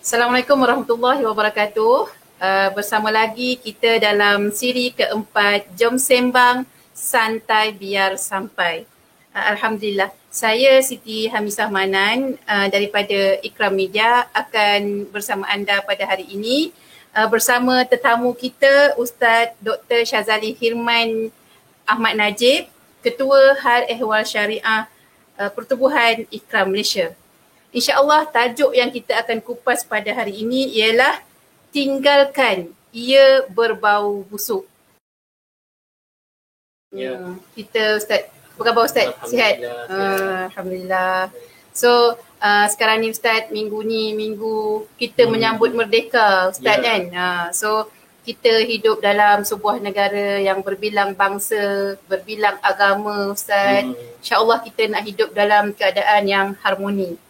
Assalamualaikum warahmatullahi wabarakatuh. Uh, bersama lagi kita dalam siri keempat Jom Sembang Santai Biar Sampai. Uh, Alhamdulillah. Saya Siti Hamisah Manan uh, daripada Ikram Media akan bersama anda pada hari ini uh, bersama tetamu kita Ustaz Dr. Syazali Hirman Ahmad Najib, Ketua Hal Ehwal Syariah uh, Pertubuhan Ikram Malaysia. InsyaAllah tajuk yang kita akan kupas pada hari ini ialah tinggalkan ia berbau busuk. Ya. Hmm, kita Ustaz, apa khabar Ustaz? Sihat? Uh, Alhamdulillah. So uh, sekarang ni Ustaz, minggu ni minggu kita hmm. menyambut merdeka Ustaz ya. kan? Uh, so kita hidup dalam sebuah negara yang berbilang bangsa, berbilang agama Ustaz. Hmm. InsyaAllah kita nak hidup dalam keadaan yang harmoni.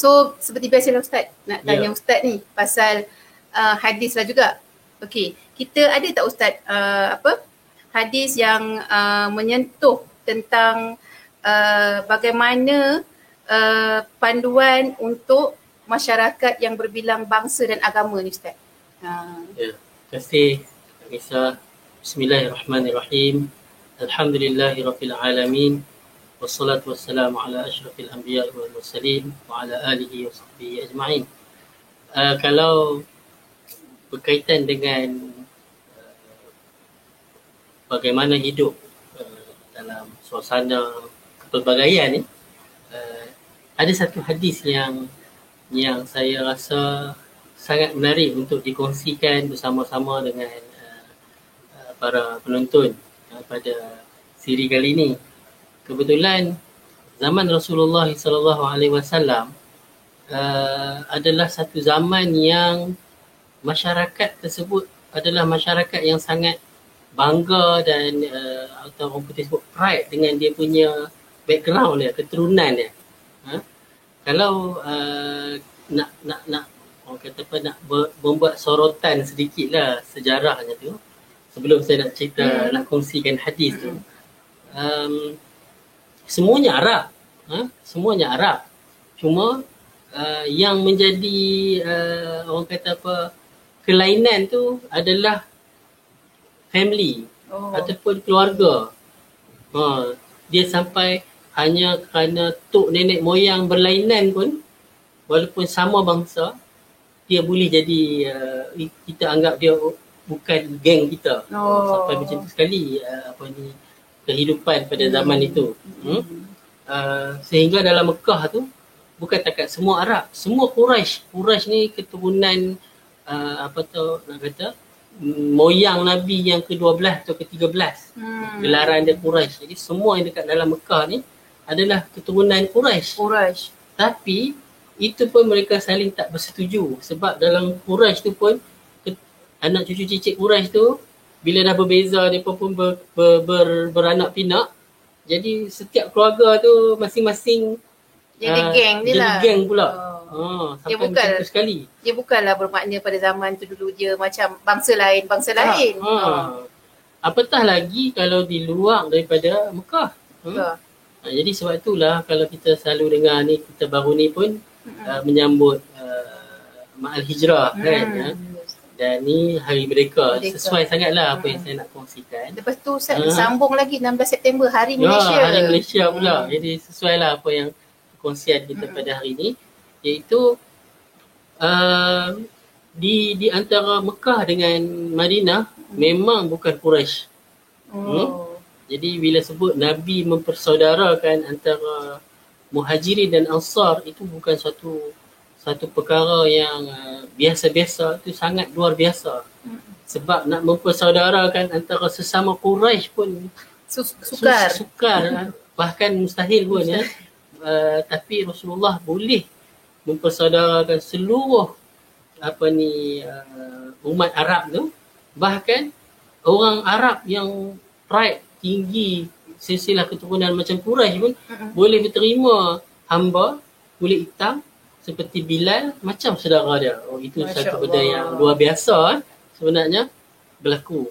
So seperti biasalah Ustaz nak tanya yeah. Ustaz ni pasal uh, hadis lah juga. Okey, kita ada tak Ustaz uh, apa hadis yang uh, menyentuh tentang uh, bagaimana uh, panduan untuk masyarakat yang berbilang bangsa dan agama ni Ustaz? Uh. Ya, terima kasih. Bismillahirrahmanirrahim. Alhamdulillahirrahmanirrahim. Ala ashrafil anbiya wal mursalin wa ala alihi wa sahbihi ajma'in. Uh, kalau berkaitan dengan uh, bagaimana hidup uh, dalam suasana kepelbagaian ni, uh, ada satu hadis yang yang saya rasa sangat menarik untuk dikongsikan bersama-sama dengan uh, para penonton uh, pada siri kali ini kebetulan zaman Rasulullah sallallahu alaihi wasallam uh, adalah satu zaman yang masyarakat tersebut adalah masyarakat yang sangat bangga dan uh, atau orang putih sebut pride dengan dia punya background dia, keturunan dia. Ha? Kalau uh, nak nak nak orang kata apa nak ber, membuat sorotan sedikit lah sejarahnya tu sebelum saya nak cerita hmm. nak kongsikan hadis tu. Um, semuanya Arab. Ha? Semuanya Arab. Cuma uh, yang menjadi uh, orang kata apa kelainan tu adalah family oh. ataupun keluarga. Ha, dia sampai hanya kerana tok nenek moyang berlainan pun walaupun sama bangsa dia boleh jadi uh, kita anggap dia bukan geng kita. Oh. Sampai macam tu sekali uh, apa ni kehidupan pada zaman itu. Hmm? Uh, sehingga dalam Mekah tu bukan takat semua Arab, semua Quraisy. Quraisy ni keturunan uh, apa tu nak kata moyang Nabi yang ke-12 atau ke-13. Hmm. Gelaran dia Quraisy. Jadi semua yang dekat dalam Mekah ni adalah keturunan Quraisy. Quraisy. Tapi itu pun mereka saling tak bersetuju sebab dalam Quraisy tu pun anak cucu cicit Quraisy tu bila dah berbeza dia pun ber, ber, ber, beranak pinak jadi setiap keluarga tu masing-masing jadi uh, geng dia lah geng pula oh. ha, dia bukan sekali dia bukanlah bermakna pada zaman tu dulu dia macam bangsa lain bangsa ha. lain ha. Ha. apatah lagi kalau di luar daripada Mekah hmm? ha. jadi sebab itulah kalau kita selalu dengar ni kita baru ni pun hmm. uh, menyambut uh, Ma'al Hijrah hmm. kan ya? Dan ni hari mereka, mereka. sesuai sangatlah apa hmm. yang saya nak kongsikan. Lepas tu saya uh. sambung lagi 16 September hari ya, Malaysia. hari Malaysia pula. Hmm. Jadi sesuai lah apa yang kongsian kita hmm. pada hari ini iaitu uh, di di antara Mekah dengan Madinah hmm. memang bukan Quraisy. Oh. Hmm? Jadi bila sebut Nabi mempersaudarakan antara Muhajirin dan Ansar itu bukan satu satu perkara yang uh, biasa-biasa itu sangat luar biasa. Sebab nak mempersaudarakan antara sesama Quraisy pun sukar. Sukar bahkan mustahil pun ya. Uh, tapi Rasulullah boleh mempersaudarakan seluruh apa ni uh, umat Arab tu bahkan orang Arab yang pride tinggi silsilah keturunan macam Quraisy pun uh-huh. boleh berterima hamba kulit hitam seperti Bilal macam saudara dia. Oh itu Masya satu benda yang luar biasa eh, sebenarnya berlaku.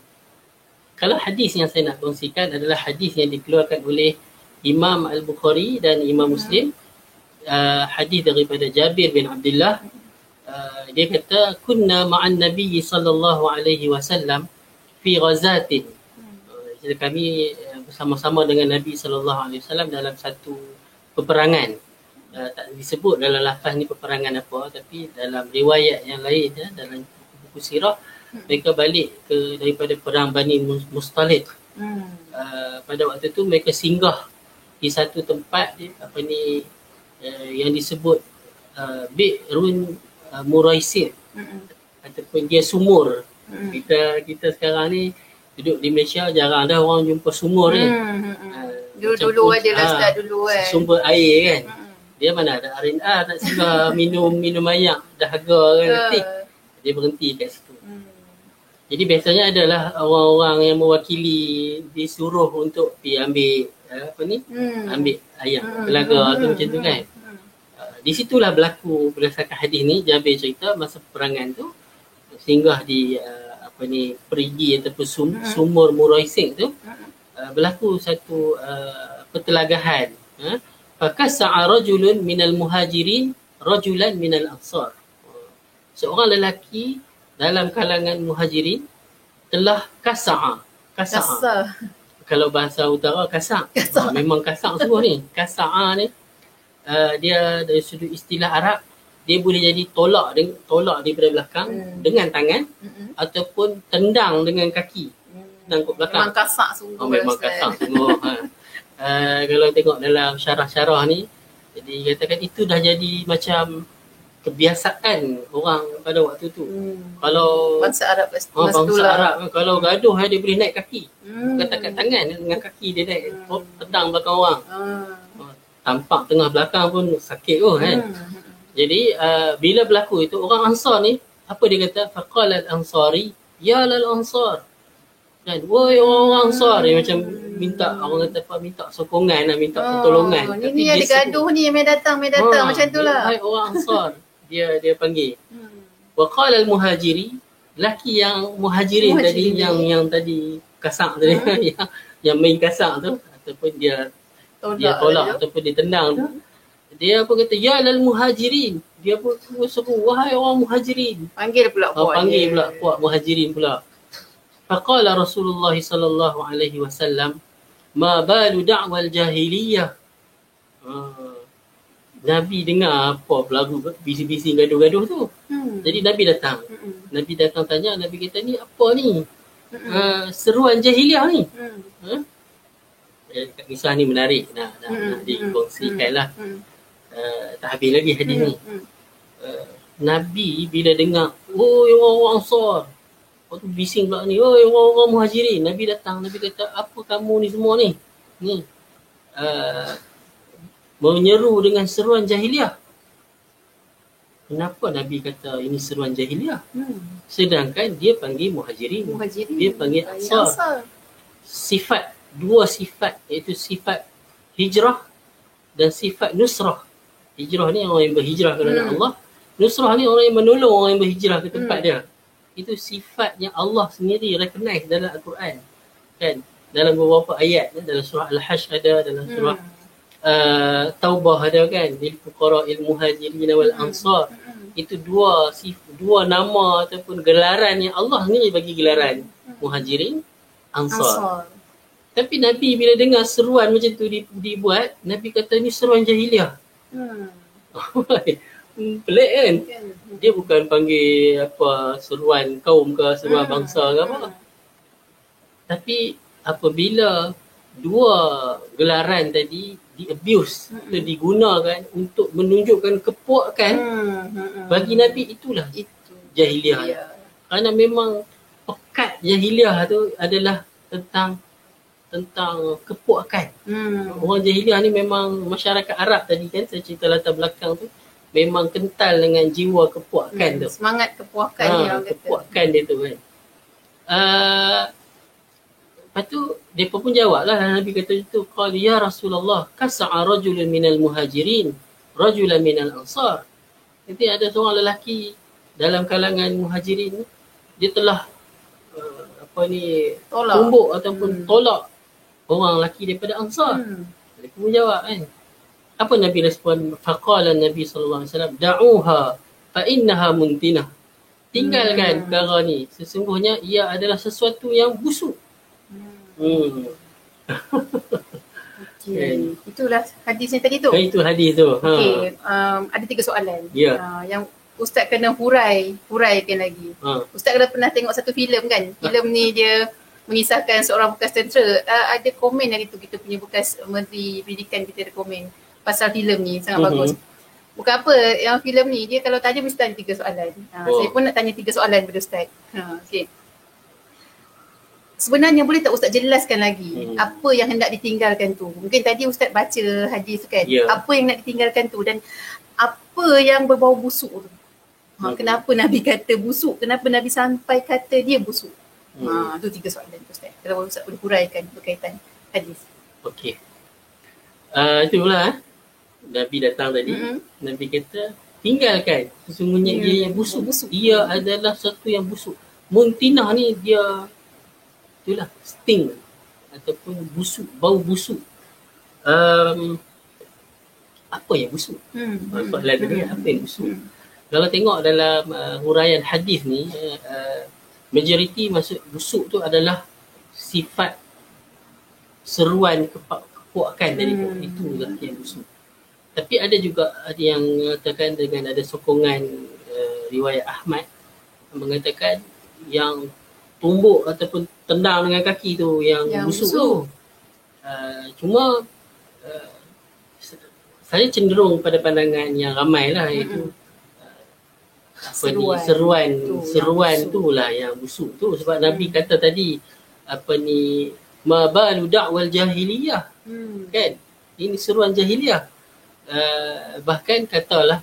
Kalau hadis yang saya nak kongsikan adalah hadis yang dikeluarkan oleh Imam Al-Bukhari dan Imam Muslim. Hmm. Uh, hadis daripada Jabir bin Abdullah uh, dia kata kunna ma'an nabi sallallahu alaihi wasallam fi ghazatin uh, kami uh, bersama-sama dengan nabi sallallahu alaihi wasallam dalam satu peperangan uh, tak disebut dalam lafaz ni peperangan apa tapi dalam riwayat yang lain ya, dalam buku sirah hmm. mereka balik ke daripada perang Bani Mustalid hmm. uh, pada waktu tu mereka singgah di satu tempat apa ni uh, yang disebut uh, Bi'run uh, Muraisir mm-hmm. ataupun dia sumur. Mm-hmm. Kita kita sekarang ni duduk di Malaysia jarang ada orang jumpa sumur ni. Mm-hmm. Uh, dulu-dulu ada lah start dulu kan. Sumber air kan. Mm-hmm. Dia mana ada R&R nak singgah minum minum air dahaga kan. Uh. Dia berhenti kat situ. Mm. Jadi biasanya adalah orang-orang yang mewakili disuruh untuk pergi ambil apa ni? Mm. Ambil ayam mm. telaga mm. tu macam tu kan di situlah berlaku berdasarkan hadis ni Jabir cerita masa peperangan tu singgah di uh, apa ni perigi ataupun sum, hmm. sumur Muraising tu uh, berlaku satu uh, pertelagahan ha fakasa'a rajulun minal muhajirin rajulan minal ansar. Seorang lelaki dalam kalangan muhajirin telah kasa'a kasa'a kalau bahasa utara kasak, kasak. memang kasak semua ni. Kasa'a ni uh, dia dari sudut istilah Arab dia boleh jadi tolak tolak daripada belakang hmm. dengan tangan hmm. ataupun tendang dengan kaki. Tendang ke belakang. Memang kasak sungguh oh, memang kasak sungguh ha. Uh, kalau tengok dalam syarah-syarah ni jadi katakan itu dah jadi macam kebiasaan orang pada waktu tu. Hmm. Kalau bangsa Arab pasti oh, bangsa tulah. Arab kalau gaduh dia boleh naik kaki. Hmm. Katakan tangan dengan kaki dia naik hmm. tendang belakang orang. Hmm tampak tengah belakang pun sakit pun kan. Hmm. Jadi uh, bila berlaku itu orang Ansar ni apa dia kata faqala al-ansari ya lal ansar. Kan woi orang Ansar dia macam minta orang kata apa minta sokongan nak minta oh, pertolongan. Ni Tapi ni ada gaduh ni mai datang mai datang ha, macam itulah. Hai orang Ansar dia dia panggil. Hmm. Wa qala al-muhajiri laki yang muhajirin, muhajirin tadi yang yang tadi kasak tadi hmm. yang yang main kasak tu ataupun dia tolak dia tolak dia. ataupun dia tendang tu dia apa kata ya lal muhajirin dia pun suruh wahai orang muhajirin panggil pula puak oh, panggil dia. pula puak muhajirin pula faqala rasulullah sallallahu alaihi wasallam ma balu da'wal jahiliyah uh, Nabi dengar apa lagu bising-bising gaduh-gaduh tu. Hmm. Jadi Nabi datang. Hmm. Nabi datang tanya, Nabi kata ni apa ni? Hmm. Uh, seruan jahiliah ni. Hmm. Huh? Eh, kisah ni menarik nak, nak, hmm. nak dikongsikan lah. Hmm. Uh, tak habis lagi hadis hmm. ni. Uh, Nabi bila dengar, oh orang-orang Ansar. Waktu bising pula ni, oh orang-orang muhajirin. Nabi datang, Nabi kata, apa kamu ni semua ni? Ni. Uh, menyeru dengan seruan jahiliah. Kenapa Nabi kata ini seruan jahiliah? Hmm. Sedangkan dia panggil muhajirin. muhajirin. Dia panggil ansar. Sifat dua sifat iaitu sifat hijrah dan sifat nusrah. Hijrah ni orang yang berhijrah kerana hmm. Allah. Nusrah ni orang yang menolong orang yang berhijrah ke tempat hmm. dia. Itu sifat yang Allah sendiri recognize dalam Al-Quran. Kan? Dalam beberapa ayat. Dalam surah Al-Hajj ada, dalam hmm. surah hmm. uh, Taubah ada kan. Bil fuqara il muhajirin wal hmm. ansar. Hmm. Itu dua sif, dua nama ataupun gelaran yang Allah sendiri bagi gelaran. Hmm. Muhajirin, ansar. ansar. Tapi Nabi bila dengar seruan macam tu dibuat, Nabi kata ni seruan jahiliah. Hmm. Pelik kan? Dia bukan panggil apa seruan kaum ke seruan hmm. bangsa ke apa. Hmm. Tapi apabila dua gelaran tadi di abuse hmm. atau digunakan untuk menunjukkan kepuakan hmm. Hmm. bagi Nabi itulah itu jahiliah. Kerana memang pekat jahiliah tu adalah tentang tentang kepuakan. Hmm. Orang jahiliah ni memang masyarakat Arab tadi kan saya cerita latar belakang tu memang kental dengan jiwa kepuakan hmm. tu. Semangat kepuakan ha, dia kepuakan dia tu kan. Uh, lepas tu dia pun jawab lah Nabi kata itu qala ya Rasulullah kas'a rajulun minal muhajirin rajulan minal ansar. Jadi ada seorang lelaki dalam kalangan muhajirin dia telah uh, apa ni tolak. tumbuk ataupun hmm. tolak orang lelaki daripada Ansar. Hmm. Dia pun jawab kan. Apa Nabi respon? Faqala Nabi sallallahu alaihi wasallam, "Da'uha fa innaha muntinah. Tinggalkan Hmm. perkara ni. Sesungguhnya ia adalah sesuatu yang busuk. Hmm. Okay. Itulah hadis yang tadi tu. Kan itu hadis tu. Ha. Okey, um, ada tiga soalan. Ya. Uh, yang Ustaz kena hurai, huraikan lagi. Ha. Ustaz kena pernah tengok satu filem kan? Filem ni dia mengisahkan seorang bekas tentera. Uh, ada komen hari tu kita punya bekas Menteri Pendidikan kita ada komen pasal filem ni sangat Mhm. bagus. Bukan apa, yang filem ni dia kalau tanya mesti tanya tiga soalan. Uh, Oh. Saya pun nak tanya tiga soalan pada Ustaz. Ha, okay. Sebenarnya boleh tak Ustaz jelaskan lagi Hmm. apa yang hendak ditinggalkan tu? Mungkin tadi Ustaz baca hadis tu kan. Ya. Apa yang nak ditinggalkan tu dan apa yang berbau busuk tu? Ha, Hmm. kenapa Nabi kata busuk? Kenapa Nabi sampai kata dia busuk? Hmm. Ha, tu tiga soalan tu Ustaz. Kalau Ustaz boleh huraikan berkaitan hadis. Okey. Uh, itulah eh. Nabi datang tadi. Mm-mm. Nabi kata tinggalkan. Sesungguhnya Ya, ia yang busuk. busuk. Ia adalah sesuatu yang busuk. Muntinah ni dia itulah sting ataupun busuk, bau busuk. Um, apa yang busuk? Hmm. Soalan tadi apa yang busuk? Hmm. Kalau tengok dalam uh, huraian hadis ni uh, uh, majoriti maksud busuk tu adalah sifat seruan kepuakan dari. Hmm. Itulah yang busuk. Tapi ada juga ada yang mengatakan dengan ada sokongan uh, riwayat Ahmad mengatakan yang tumbuk ataupun tendang dengan kaki tu yang, Yang busuk, busuk. tu. Uh, cuma uh, saya cenderung pada pandangan yang ramai lah iaitu uh, apa Seruan. ni seruan tu seruan tu lah yang busuk tu. Sebab Nabi kata tadi apa ni mabalu da'wal jahiliyah. Hmm. kan? Ini seruan jahiliyah uh, bahkan katalah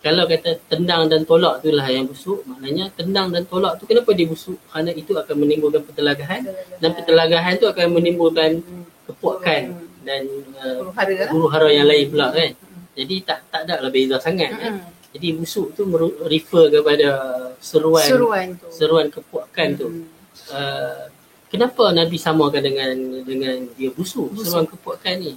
kalau kata tendang dan tolak tu lah yang busuk maknanya tendang dan tolak tu kenapa dia busuk? Kerana itu akan menimbulkan pertelagahan dan pertelagahan tu akan menimbulkan Hmm. kepuakan dan uh, Huru hara huru hara yang lain pula kan. Jadi tak tak ada lah beza sangat kan. Hmm. jadi busuk tu meru- refer kepada seruan. Seruan, Seruan tu. kepuakan tu. Hmm. uh, kenapa Nabi samakan dengan dengan dia busuk, Busuk. seruan kepuakan ni?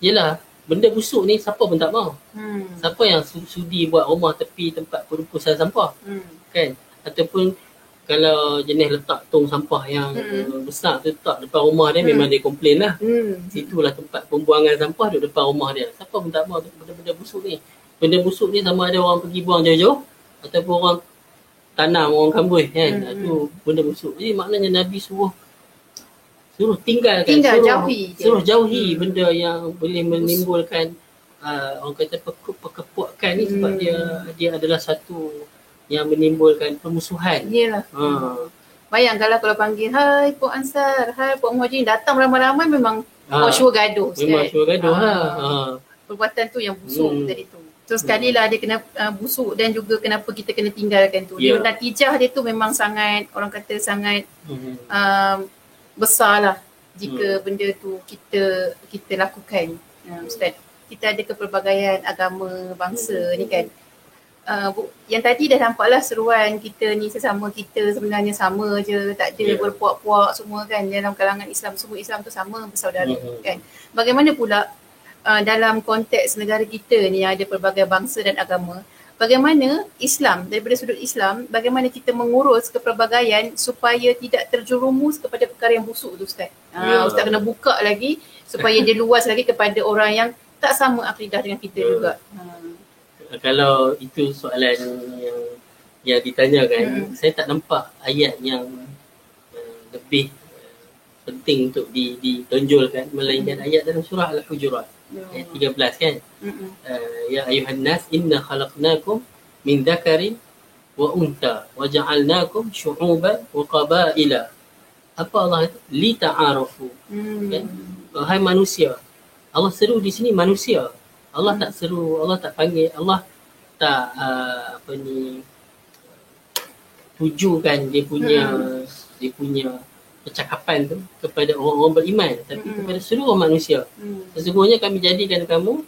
Yelah benda busuk ni siapa pun tak mau. Hmm. siapa yang su- sudi buat rumah tepi tempat perumpusan sampah? Hmm. kan? Ataupun kalau jenis letak tong sampah yang uh, besar tu letak depan rumah dia Mm. memang dia komplain lah. Hmm. situlah tempat pembuangan sampah duduk depan rumah dia. Siapa pun tak mau benda-benda busuk ni. Benda busuk ni sama ada orang pergi buang jauh-jauh ataupun orang tanam orang kambui kan? Mm, itu benda busuk. Jadi maknanya Nabi suruh suruh tinggalkan Tinggal, suruh, jauhi je. suruh jauhi Hmm. benda yang boleh menimbulkan uh, orang kata perkepuakan ni sebab Hmm. dia dia adalah satu yang menimbulkan permusuhan Yelah. ha Bayang kalau kalau panggil, hai Puan Ansar, hai Puan Muhajir, datang ramai-ramai memang ha oh, sure gaduh. memang suruh gaduh Ah. lah ha Perbuatan tu yang busuk Hmm. tadi tu. So sekali lah dia kena uh, busuk dan juga kenapa kita kena tinggalkan tu. Ya. Yeah. Natijah dia tu memang sangat, orang kata sangat Hmm. um, besar lah jika Hmm. benda tu kita kita lakukan. Uh, Ustaz, kita ada kepelbagaian agama, bangsa ni kan. Uh, bu- yang tadi dah nampaklah seruan kita ni sesama kita sebenarnya sama je, tak ada Ya. berpuak-puak semua kan dalam kalangan Islam semua Islam tu sama bersaudara Mhm. kan. Bagaimana pula uh, dalam konteks negara kita ni yang ada pelbagai bangsa dan agama, bagaimana Islam daripada sudut Islam, bagaimana kita mengurus kepelbagaian supaya tidak terjerumus kepada perkara yang busuk tu Ustaz. Ya. Uh, Ustaz kena buka lagi supaya dia luas lagi kepada orang yang tak sama akidah dengan kita Ya. juga. Uh, kalau itu soalan yang yang ditanyakan Mm. saya tak nampak ayat yang uh, lebih penting untuk di, ditonjolkan melainkan ayat dalam surah al-hujurat ayat 13 kan? Mm-mm. uh, ya ayuhan nas inna khalaqnakum min dhakarin wa unta wa ja'alnakum syu'uban wa qabaila. Apa Allah itu li ta'arufu Hmm. Kan? wahai manusia Allah seru di sini manusia. Allah tak seru Allah tak panggil Allah tak uh, apa ni tujukan dia punya dia punya percakapan tu kepada orang-orang beriman tapi Mm-mm. kepada seluruh manusia Hmm. sesungguhnya kami jadikan kamu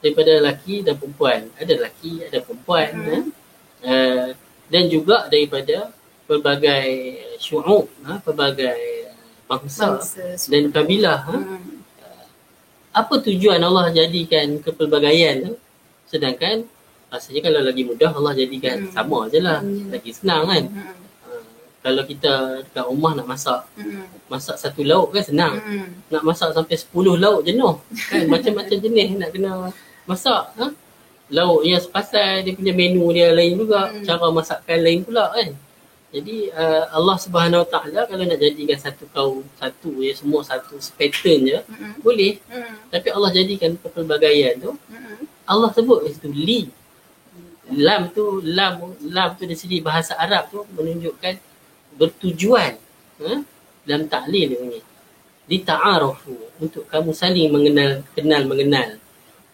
daripada lelaki dan perempuan ada lelaki ada perempuan Mm. eh? uh, dan juga daripada pelbagai syu'ub ha? pelbagai bangsa Bangsa. dan kabilah ha? Hmm. apa tujuan Allah jadikan kepelbagaian tu sedangkan rasanya kalau lagi mudah Allah jadikan Mm. sama je lah. Mm. Lagi senang kan. Mm-mm. Kalau kita dekat rumah nak masak, Mm-mm. masak satu lauk kan senang. Mm-mm. Nak masak sampai 10 lauk jenuh. Kan macam-macam jenis nak kena masak. Ha? Lauk yang sepasal, dia punya menu dia lain juga. Mm. Cara masakan lain pula kan. Jadi uh, Allah Subhanahu Wa Taala kalau nak jadikan satu kaum satu ya semua satu pattern je Mm-mm. boleh Mm-mm. tapi Allah jadikan pelbagaian tu Mm-mm. Allah sebut itu li lam tu lam lam tu dari segi bahasa Arab tu menunjukkan bertujuan ha? dalam taklil dia ni lita'arafu untuk kamu saling mengenal kenal mengenal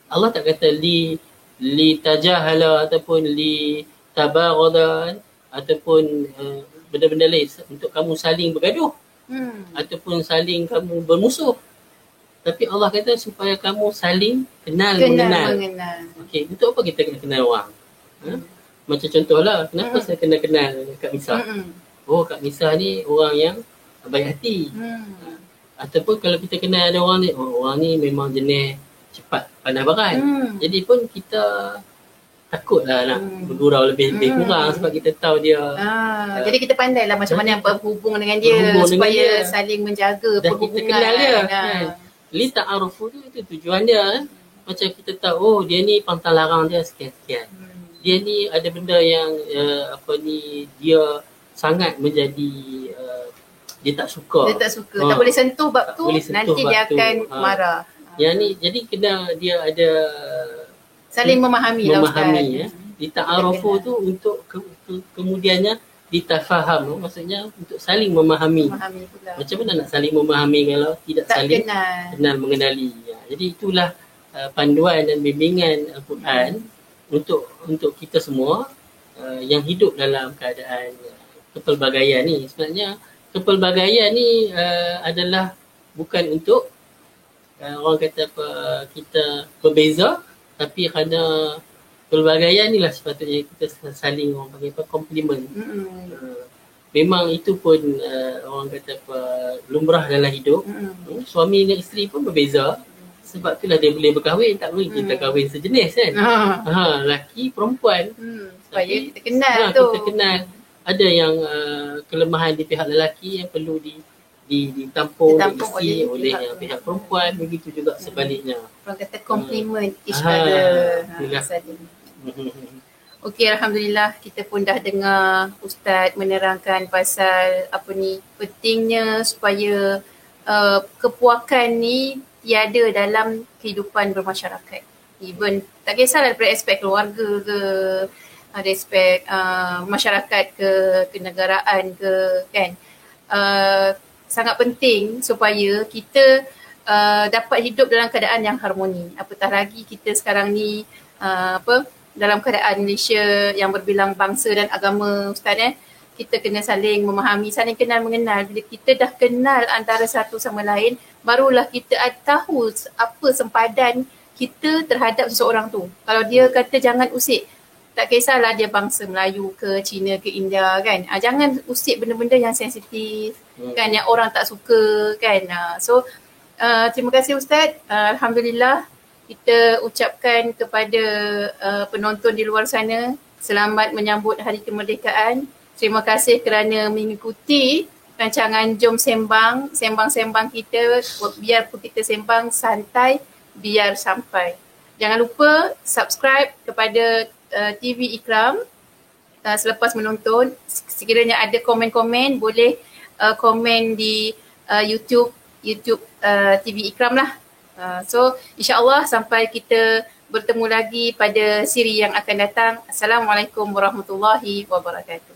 Allah tak kata li li tajahala ataupun li tabaghada ataupun uh, benda-benda lain untuk kamu saling bergaduh Mm. ataupun saling kamu bermusuh tapi Allah kata supaya kamu saling kenal, Kenal mengenal mengenal. Okey, untuk apa kita kena kenal orang? Ha? Macam contohlah, kenapa Hmm. saya kena kenal Kak Misah? Mm-mm. Oh, Kak Misah ni orang yang baik hati. Mm. Ataupun kalau kita kenal ada orang ni, oh, orang ni memang jenis cepat pandai barat. Mm. Jadi pun kita takutlah nak Hmm. bergurau lebih-lebih Hmm. kurang sebab kita tahu dia Ah, jadi kita pandai lah macam mana berhubung dengan dia Berhubung dengan supaya dia. saling menjaga Dan kita perhubungan. kenal dia, Ah. kan? li ta'arufu tu itu tujuan dia. eh. Macam kita tahu, oh dia ni pantang larang dia sekian-sekian. Hmm. dia ni ada benda yang uh, apa ni dia sangat menjadi uh, dia tak suka. Dia tak suka. Ah. Tak boleh sentuh bab tu sentuh nanti bab dia tu. akan Ah. marah. Yang ni jadi kena dia ada Saling memahami, lah memahami Ustaz. ya. Dita'arufu tu untuk ke, ke, kemudiannya ditafaham maksudnya untuk saling memahami. Memahami pula. Macam mana nak saling memahami kalau tidak Tak saling kenal. kenal mengenali. Ya. Jadi itulah uh, panduan dan bimbingan Al-Quran untuk untuk kita semua uh, yang hidup dalam keadaan uh, kepelbagaian ni. Sebenarnya kepelbagaian ni uh, adalah bukan untuk uh, orang kata apa kita berbeza tapi kerana pelbagaian ni lah sepatutnya kita saling orang panggil apa compliment. Mm-mm. Uh, memang itu pun uh, orang kata apa lumrah dalam hidup Mm-mm. Hmm, suami dengan isteri pun berbeza sebab itulah dia boleh berkahwin tak boleh kita Hmm. kahwin sejenis kan Ah. ha lelaki perempuan Hmm. Supaya Tapi- kita kenal ha, tu. kita kenal ada yang uh, kelemahan di pihak lelaki yang perlu di di ditampung, Ditampung diisi oleh oleh pihak- pihak perempuan begitu juga sebaliknya Orang kata compliment each Ah, other. Ha, saling. Okey, Alhamdulillah kita pun dah dengar Ustaz menerangkan pasal apa ni pentingnya supaya uh, kepuakan ni tiada dalam kehidupan bermasyarakat. Even tak kisahlah daripada aspek keluarga ke, ada aspek uh, masyarakat ke, kenegaraan ke kan. Uh, sangat penting supaya kita uh, dapat hidup dalam keadaan yang harmoni. Apatah lagi kita sekarang ni uh, apa dalam keadaan Malaysia yang berbilang bangsa dan agama Ustaz eh kita kena saling memahami, saling kenal mengenal. Bila kita dah kenal antara satu sama lain, barulah kita tahu apa sempadan kita terhadap seseorang tu. Kalau dia kata jangan usik, tak kisahlah dia bangsa Melayu ke Cina ke India kan. Ah, jangan usik benda-benda yang sensitif Hmm. kan yang orang tak suka kan. Ah, so uh, terima kasih Ustaz. Uh, Alhamdulillah kita ucapkan kepada uh, penonton di luar sana selamat menyambut Hari Kemerdekaan. Terima kasih kerana mengikuti rancangan Jom Sembang, sembang-sembang kita biar pun kita sembang santai biar sampai. Jangan lupa subscribe kepada uh, TV Ikram uh, selepas menonton. Sekiranya ada komen-komen boleh uh, komen di uh, YouTube YouTube uh, TV Ikram lah. Uh, so insyaAllah sampai kita bertemu lagi pada siri yang akan datang. Assalamualaikum warahmatullahi wabarakatuh.